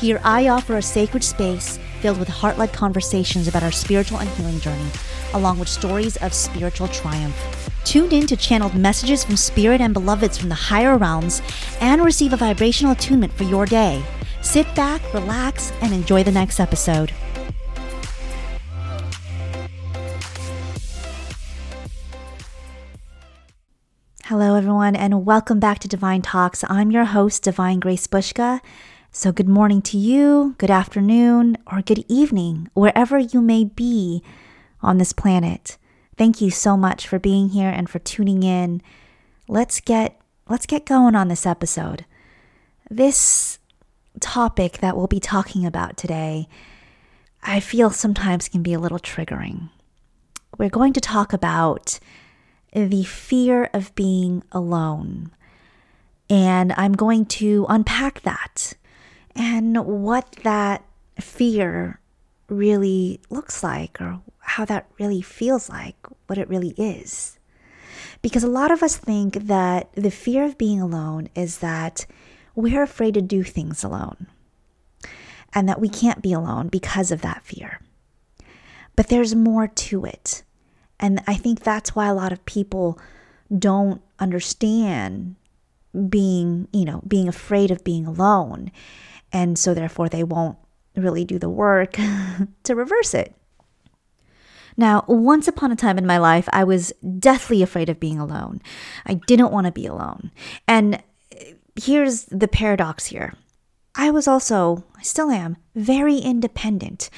Here, I offer a sacred space filled with heart led conversations about our spiritual and healing journey, along with stories of spiritual triumph. Tune in to channeled messages from spirit and beloveds from the higher realms and receive a vibrational attunement for your day. Sit back, relax, and enjoy the next episode. Hello, everyone, and welcome back to Divine Talks. I'm your host, Divine Grace Bushka. So, good morning to you, good afternoon, or good evening, wherever you may be on this planet. Thank you so much for being here and for tuning in. Let's get let's get going on this episode. This topic that we'll be talking about today, I feel sometimes can be a little triggering. We're going to talk about the fear of being alone. And I'm going to unpack that and what that fear really looks like or how that really feels like, what it really is. Because a lot of us think that the fear of being alone is that we're afraid to do things alone and that we can't be alone because of that fear. But there's more to it. And I think that's why a lot of people don't understand being, you know, being afraid of being alone. And so therefore they won't really do the work to reverse it. Now, once upon a time in my life, I was deathly afraid of being alone. I didn't want to be alone. And here's the paradox here I was also, I still am, very independent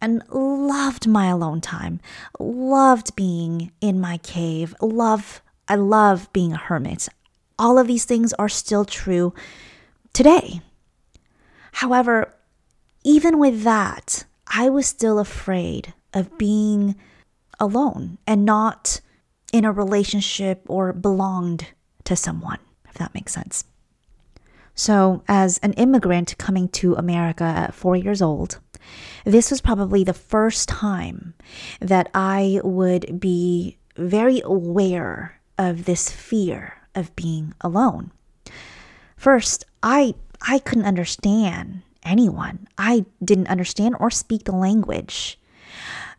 and loved my alone time, loved being in my cave, love I love being a hermit. All of these things are still true today. However, even with that, I was still afraid of being alone and not in a relationship or belonged to someone, if that makes sense. So, as an immigrant coming to America at four years old, this was probably the first time that I would be very aware of this fear of being alone. First, I I couldn't understand anyone. I didn't understand or speak the language.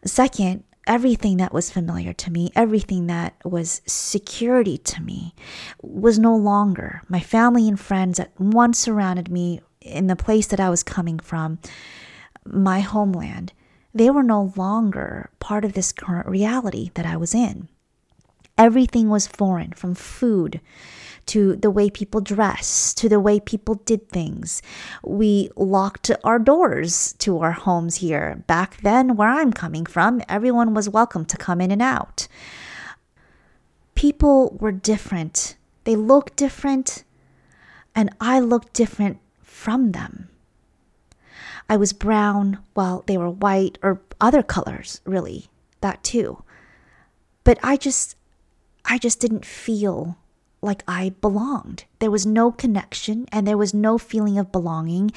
Second, everything that was familiar to me, everything that was security to me, was no longer. My family and friends that once surrounded me in the place that I was coming from, my homeland, they were no longer part of this current reality that I was in. Everything was foreign from food to the way people dress, to the way people did things. We locked our doors to our homes here. Back then, where I'm coming from, everyone was welcome to come in and out. People were different, they looked different, and I looked different from them. I was brown while they were white or other colors, really, that too. But I just, I just didn't feel like I belonged. There was no connection and there was no feeling of belonging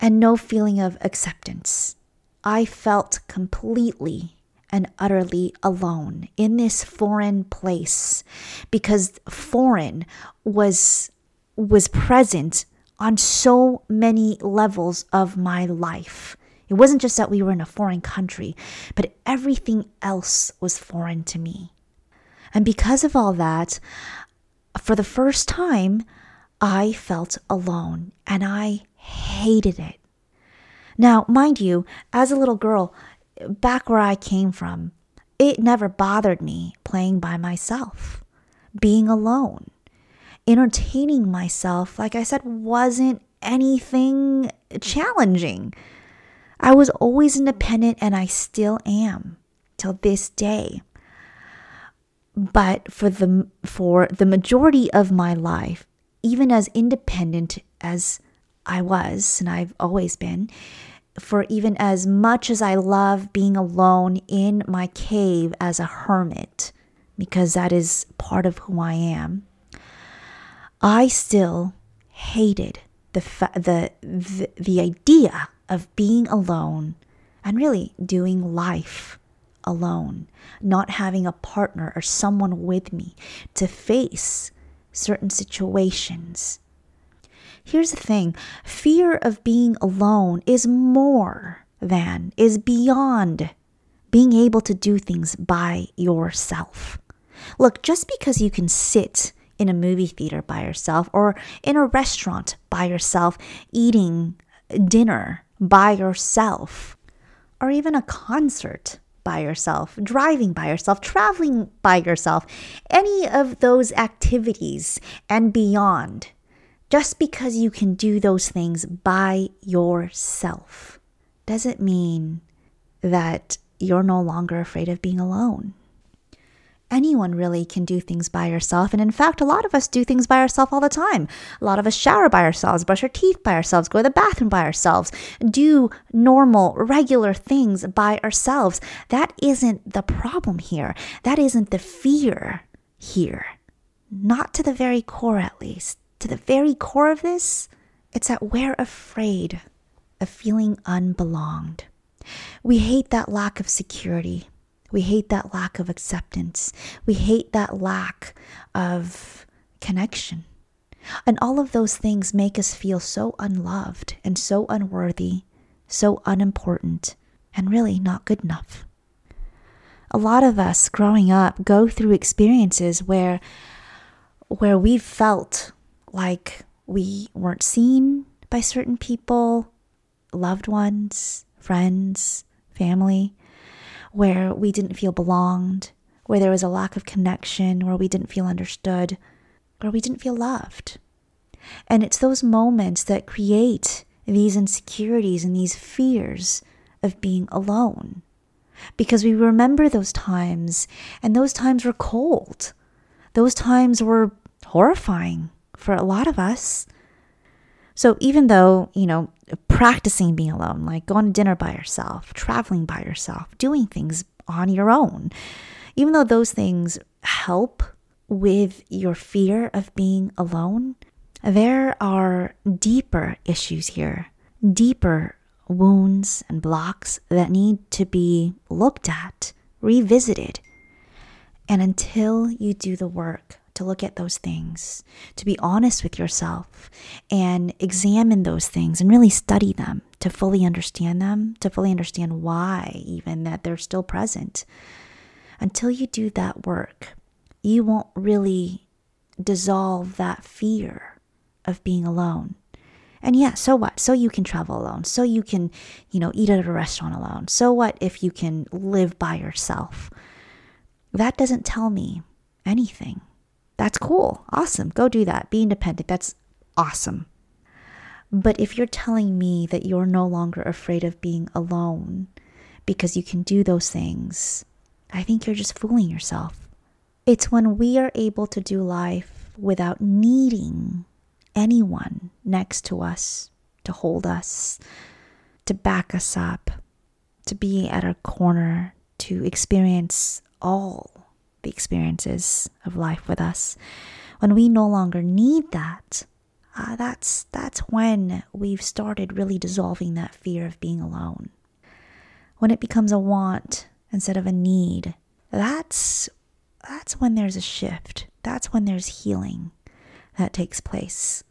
and no feeling of acceptance. I felt completely and utterly alone in this foreign place because foreign was was present on so many levels of my life. It wasn't just that we were in a foreign country, but everything else was foreign to me. And because of all that, for the first time, I felt alone and I hated it. Now, mind you, as a little girl, back where I came from, it never bothered me playing by myself, being alone. Entertaining myself, like I said, wasn't anything challenging. I was always independent and I still am till this day but for the for the majority of my life even as independent as I was, and I've always been, for even as much as I love being alone in my cave as a hermit, because that is part of who I am, I still hated the, fa- the, the, the idea of being alone and really doing life alone, not having a partner or someone with me to face certain situations. Here's the thing fear of being alone is more than, is beyond being able to do things by yourself. Look, just because you can sit in a movie theater by yourself or in a restaurant by yourself eating dinner by yourself or even a concert by yourself, driving by yourself, traveling by yourself, any of those activities and beyond, just because you can do those things by yourself doesn't mean that you're no longer afraid of being alone anyone really can do things by yourself. And in fact, a lot of us do things by ourselves all the time. A lot of us shower by ourselves, brush our teeth by ourselves, go to the bathroom by ourselves, do normal, regular things by ourselves. That isn't the problem here. That isn't the fear here. Not to the very core, at least. To the very core of this, it's that we're afraid of feeling unbelonged. We hate that lack of security. We hate that lack of acceptance. We hate that lack of connection. And all of those things make us feel so unloved and so unworthy, so unimportant, and really not good enough. A lot of us growing up go through experiences where where we felt like we weren't seen by certain people, loved ones, friends, family, where we didn't feel belonged, where there was a lack of connection, where we didn't feel understood, where we didn't feel loved. And it's those moments that create these insecurities and these fears of being alone. Because we remember those times, and those times were cold. Those times were horrifying for a lot of us. So even though, you know, practicing being alone, like going to dinner by yourself, traveling by yourself, doing things on your own, even though those things help with your fear of being alone, there are deeper issues here, deeper wounds and blocks that need to be looked at, revisited. And until you do the work to look at those things, to be honest with yourself and examine those things and really study them to fully understand them, to fully understand why, even that they're still present. Until you do that work, you won't really dissolve that fear of being alone. And yeah, so what? So you can travel alone. So you can, you know, eat at a restaurant alone. So what if you can live by yourself? That doesn't tell me anything. That's cool. Awesome. Go do that. Be independent. That's awesome. But if you're telling me that you're no longer afraid of being alone because you can do those things, I think you're just fooling yourself. It's when we are able to do life without needing anyone next to us to hold us, to back us up, to be at our corner, to experience all the experiences of life with us, when we no longer need that, uh, that's that's when we've started really dissolving that fear of being alone. When it becomes a want instead of a need, that's that's when there's a shift. That's when there's healing that takes place.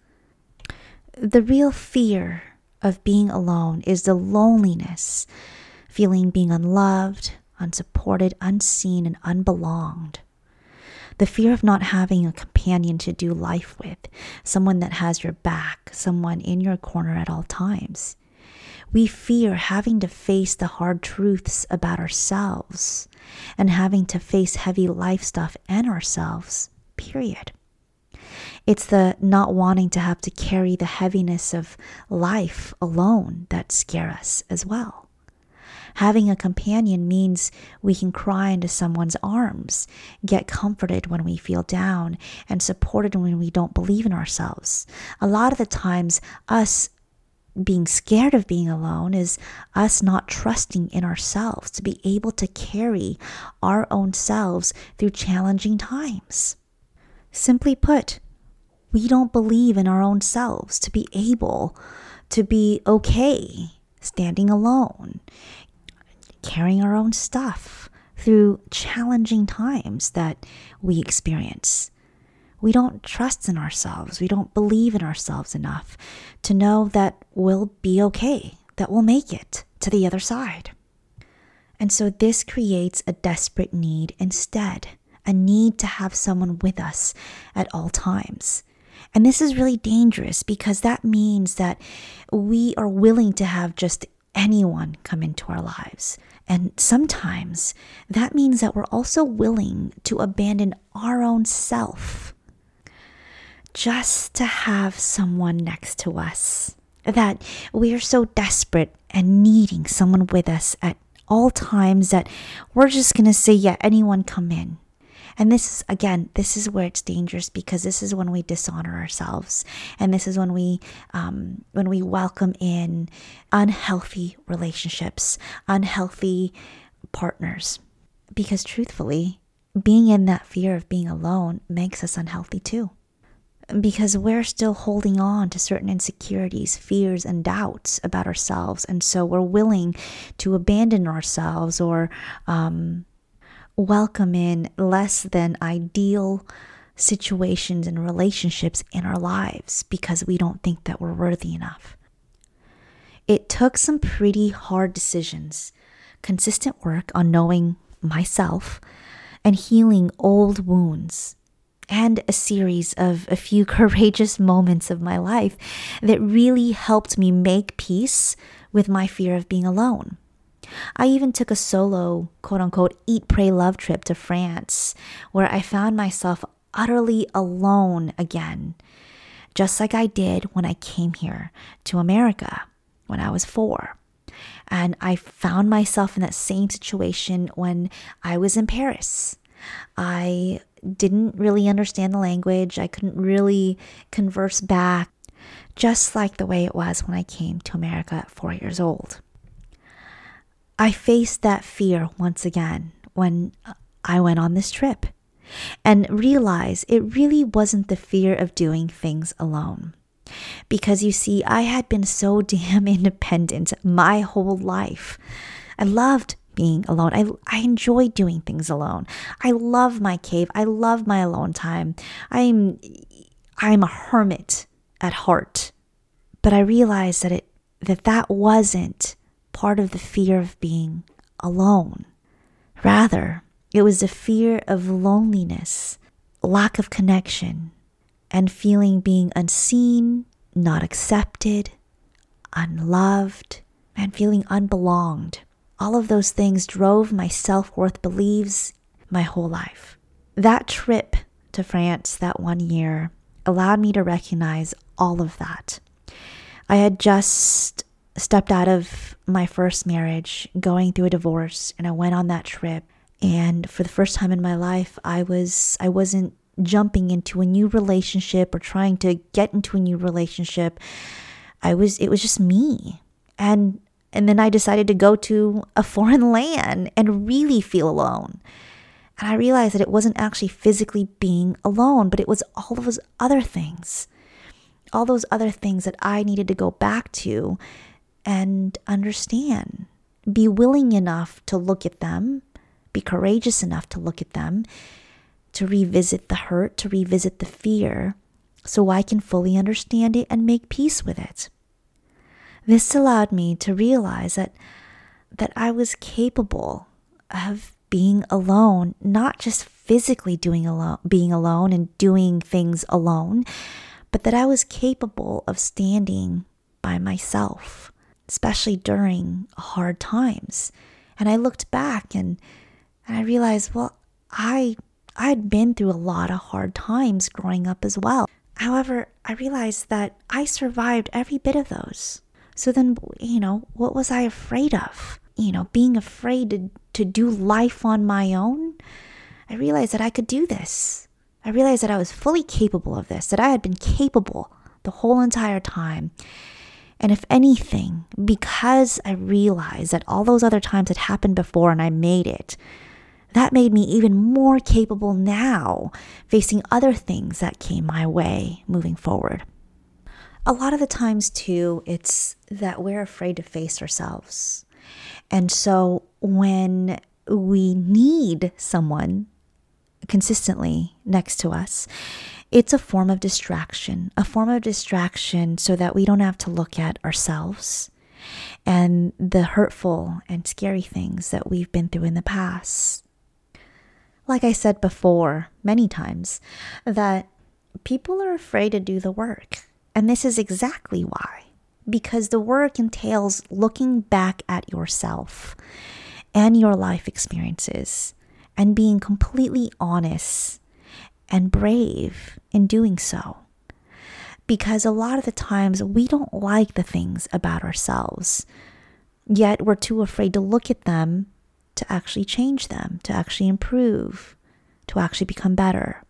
The real fear of being alone is the loneliness, feeling being unloved, unsupported, unseen, and unbelonged. The fear of not having a companion to do life with, someone that has your back, someone in your corner at all times. We fear having to face the hard truths about ourselves and having to face heavy life stuff and ourselves, period. It's the not wanting to have to carry the heaviness of life alone that scare us as well. Having a companion means we can cry into someone's arms, get comforted when we feel down, and supported when we don't believe in ourselves. A lot of the times, us being scared of being alone is us not trusting in ourselves to be able to carry our own selves through challenging times. Simply put, we don't believe in our own selves to be able to be okay standing alone, carrying our own stuff through challenging times that we experience. We don't trust in ourselves. We don't believe in ourselves enough to know that we'll be okay, that we'll make it to the other side. And so this creates a desperate need instead, a need to have someone with us at all times. And this is really dangerous because that means that we are willing to have just anyone come into our lives. And sometimes that means that we're also willing to abandon our own self just to have someone next to us. That we are so desperate and needing someone with us at all times that we're just going to say, yeah, anyone come in. And this is, again, this is where it's dangerous because this is when we dishonor ourselves. And this is when we, um, when we welcome in unhealthy relationships, unhealthy partners. Because truthfully, being in that fear of being alone makes us unhealthy too because we're still holding on to certain insecurities, fears, and doubts about ourselves. And so we're willing to abandon ourselves or um, welcome in less than ideal situations and relationships in our lives because we don't think that we're worthy enough. It took some pretty hard decisions, consistent work on knowing myself, and healing old wounds and a series of a few courageous moments of my life that really helped me make peace with my fear of being alone. I even took a solo, quote unquote, eat, pray, love trip to France, where I found myself utterly alone again, just like I did when I came here to America when I was four. And I found myself in that same situation when I was in Paris. I didn't really understand the language. I couldn't really converse back, just like the way it was when I came to America at four years old. I faced that fear once again when uh, I went on this trip and realized it really wasn't the fear of doing things alone. Because you see, I had been so damn independent my whole life. I loved being alone. I, I enjoy doing things alone. I love my cave. I love my alone time. I'm I'm a hermit at heart. But I realized that it that that wasn't part of the fear of being alone. Rather, it was the fear of loneliness, lack of connection, and feeling being unseen, not accepted, unloved, and feeling unbelonged. All of those things drove my self worth beliefs my whole life. That trip to France that one year allowed me to recognize all of that. I had just stepped out of my first marriage, going through a divorce, and I went on that trip. And for the first time in my life, I was I wasn't jumping into a new relationship or trying to get into a new relationship. I was it was just me. And and then I decided to go to a foreign land and really feel alone. And I realized that it wasn't actually physically being alone, but it was all those other things. All those other things that I needed to go back to and understand. Be willing enough to look at them, be courageous enough to look at them, to revisit the hurt, to revisit the fear, so I can fully understand it and make peace with it. This allowed me to realize that that I was capable of being alone, not just physically doing alone, being alone and doing things alone, but that I was capable of standing by myself, especially during hard times. And I looked back and, and I realized, well, I I'd been through a lot of hard times growing up as well. However, I realized that I survived every bit of those. So then, you know, what was I afraid of? You know, being afraid to, to do life on my own? I realized that I could do this. I realized that I was fully capable of this, that I had been capable the whole entire time. And if anything, because I realized that all those other times had happened before and I made it, that made me even more capable now facing other things that came my way moving forward. A lot of the times, too, it's that we're afraid to face ourselves. And so when we need someone consistently next to us, it's a form of distraction, a form of distraction so that we don't have to look at ourselves and the hurtful and scary things that we've been through in the past. Like I said before, many times, that people are afraid to do the work. And this is exactly why. Because the work entails looking back at yourself and your life experiences and being completely honest and brave in doing so. Because a lot of the times we don't like the things about ourselves, yet we're too afraid to look at them to actually change them, to actually improve, to actually become better.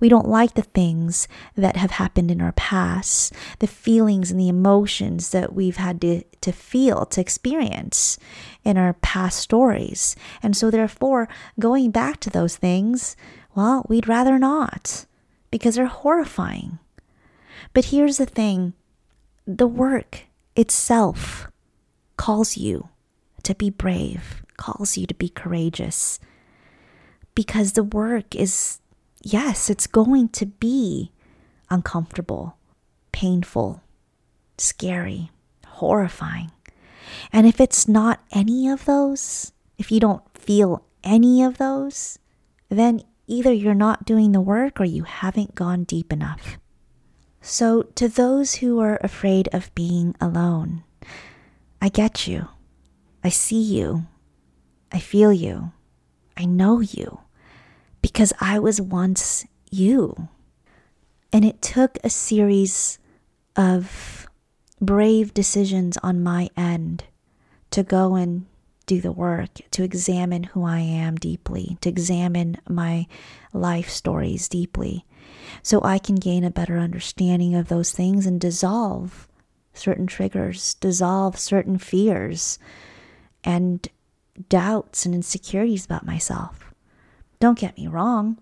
We don't like the things that have happened in our past, the feelings and the emotions that we've had to, to feel, to experience in our past stories. And so, therefore, going back to those things, well, we'd rather not because they're horrifying. But here's the thing the work itself calls you to be brave, calls you to be courageous. Because the work is yes, it's going to be uncomfortable, painful, scary, horrifying. And if it's not any of those, if you don't feel any of those, then either you're not doing the work or you haven't gone deep enough. So, to those who are afraid of being alone, I get you. I see you. I feel you. I know you because I was once you. And it took a series of brave decisions on my end to go and do the work, to examine who I am deeply, to examine my life stories deeply, so I can gain a better understanding of those things and dissolve certain triggers, dissolve certain fears and doubts and insecurities about myself. Don't get me wrong.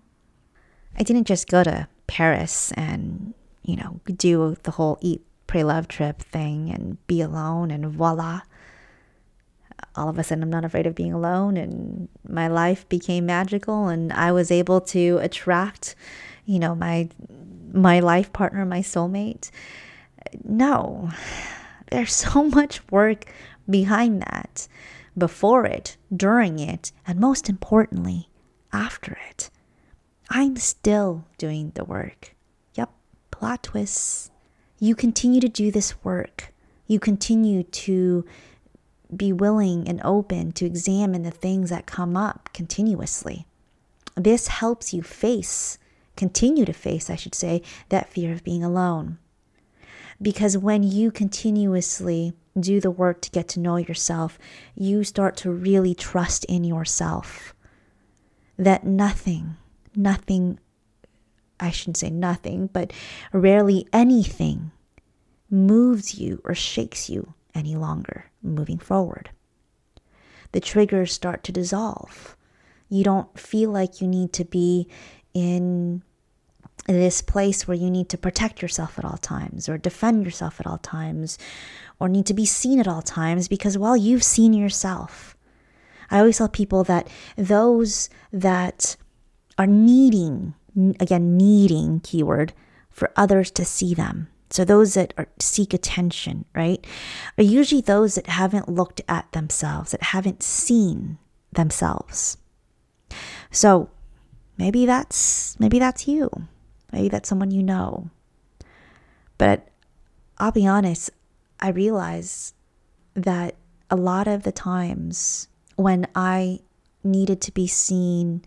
I didn't just go to Paris and, you know, do the whole eat, pray, love trip thing and be alone and voila. All of a sudden, I'm not afraid of being alone, and my life became magical, and I was able to attract, you know, my my life partner, my soulmate. No, there's so much work behind that, before it, during it, and most importantly, after it. I'm still doing the work. Yep, plot twists. You continue to do this work. You continue to be willing and open to examine the things that come up continuously. This helps you face, continue to face, I should say, that fear of being alone. Because when you continuously do the work to get to know yourself, you start to really trust in yourself that nothing, nothing, I shouldn't say nothing, but rarely anything moves you or shakes you any longer moving forward. The triggers start to dissolve. You don't feel like you need to be in this place where you need to protect yourself at all times or defend yourself at all times or need to be seen at all times because, well, you've seen yourself. I always tell people that those that are needing, again, needing keyword, for others to see them. So those that are, seek attention, right, are usually those that haven't looked at themselves, that haven't seen themselves. So maybe that's maybe that's you. Maybe that's someone you know. But I'll be honest, I realize that a lot of the times when I needed to be seen,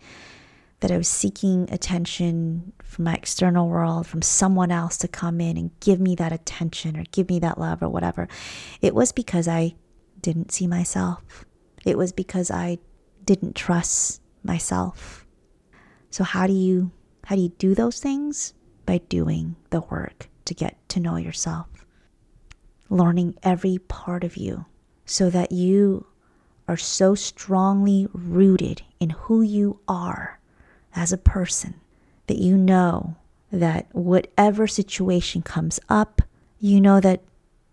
that I was seeking attention from my external world, from someone else to come in and give me that attention or give me that love or whatever, it was because I didn't see myself. It was because I didn't trust myself. So how do you how do you do those things? By doing the work to get to know yourself. learning every part of you so that you are so strongly rooted in who you are as a person that you know that whatever situation comes up, you know that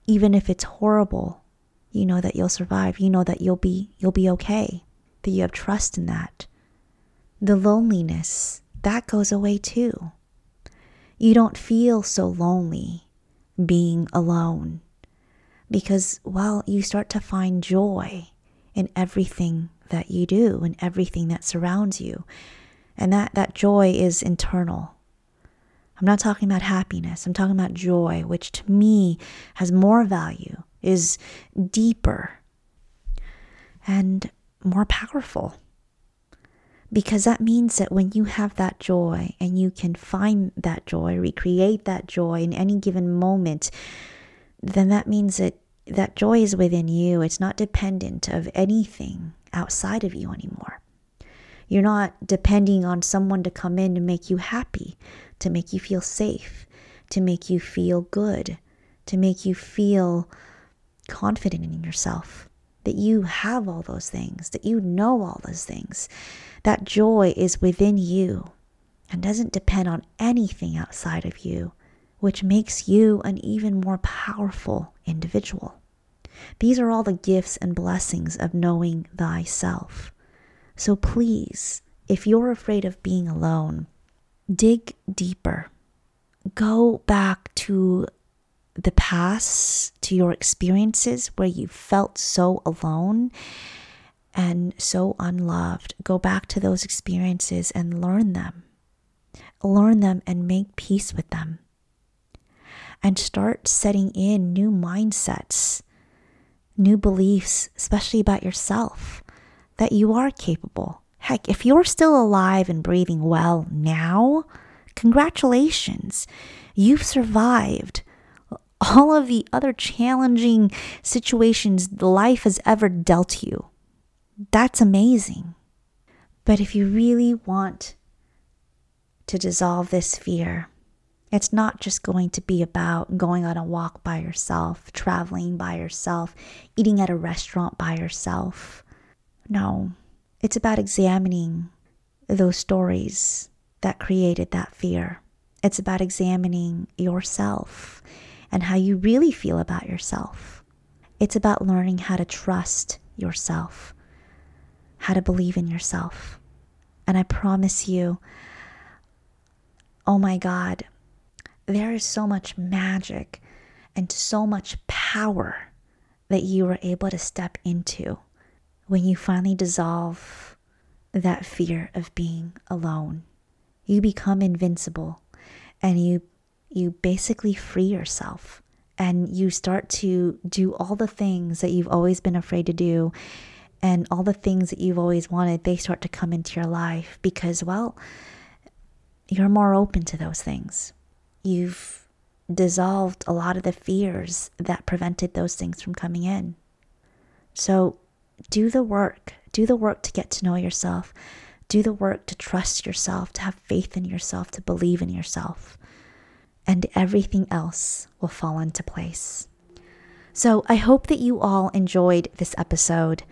even if it's horrible, you know that you'll survive. You know that you'll be you'll be okay. That you have trust in that. The loneliness, that goes away too. You don't feel so lonely being alone because well, you start to find joy in everything that you do and everything that surrounds you. And that, that joy is internal. I'm not talking about happiness. I'm talking about joy, which to me has more value, is deeper, and more powerful. Because that means that when you have that joy and you can find that joy, recreate that joy in any given moment, then that means that that joy is within you. It's not dependent of anything outside of you anymore. You're not depending on someone to come in to make you happy, to make you feel safe, to make you feel good, to make you feel confident in yourself. That you have all those things, that you know all those things. That joy is within you and doesn't depend on anything outside of you which makes you an even more powerful individual. These are all the gifts and blessings of knowing thyself. So please, if you're afraid of being alone, dig deeper. Go back to the past, to your experiences where you felt so alone and so unloved. Go back to those experiences and learn them. Learn them and make peace with them and start setting in new mindsets, new beliefs, especially about yourself, that you are capable. Heck, if you're still alive and breathing well now, congratulations. You've survived all of the other challenging situations life has ever dealt you. That's amazing. But if you really want to dissolve this fear, it's not just going to be about going on a walk by yourself, traveling by yourself, eating at a restaurant by yourself. No, it's about examining those stories that created that fear. It's about examining yourself and how you really feel about yourself. It's about learning how to trust yourself, how to believe in yourself. And I promise you, oh my God, there is so much magic and so much power that you are able to step into when you finally dissolve that fear of being alone. You become invincible and you you basically free yourself and you start to do all the things that you've always been afraid to do and all the things that you've always wanted they start to come into your life because well you're more open to those things You've dissolved a lot of the fears that prevented those things from coming in. So do the work. Do the work to get to know yourself. Do the work to trust yourself, to have faith in yourself, to believe in yourself. And everything else will fall into place. So I hope that you all enjoyed this episode.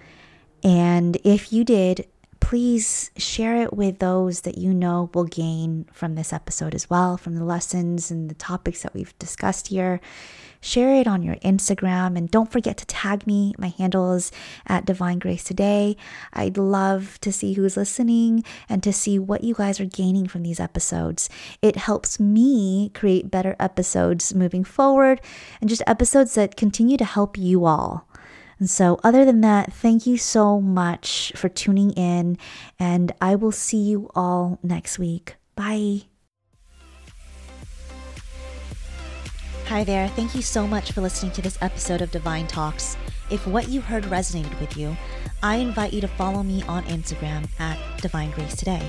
And if you did, please share it with those that you know will gain from this episode as well, from the lessons and the topics that we've discussed here. Share it on your Instagram and don't forget to tag me. My handle is at Divine Grace Today. I'd love to see who's listening and to see what you guys are gaining from these episodes. It helps me create better episodes moving forward and just episodes that continue to help you all. And so, other than that, thank you so much for tuning in, and I will see you all next week. Bye. Hi there. Thank you so much for listening to this episode of Divine Talks. If what you heard resonated with you, I invite you to follow me on Instagram at Divine Grace Today.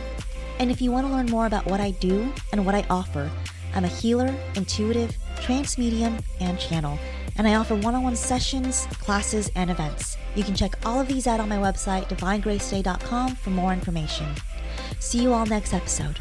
And if you want to learn more about what I do and what I offer, I'm a healer, intuitive, trance medium, and channel and I offer one on one sessions, classes, and events. You can check all of these out on my website, divinegracetoday.com, for more information. See you all next episode.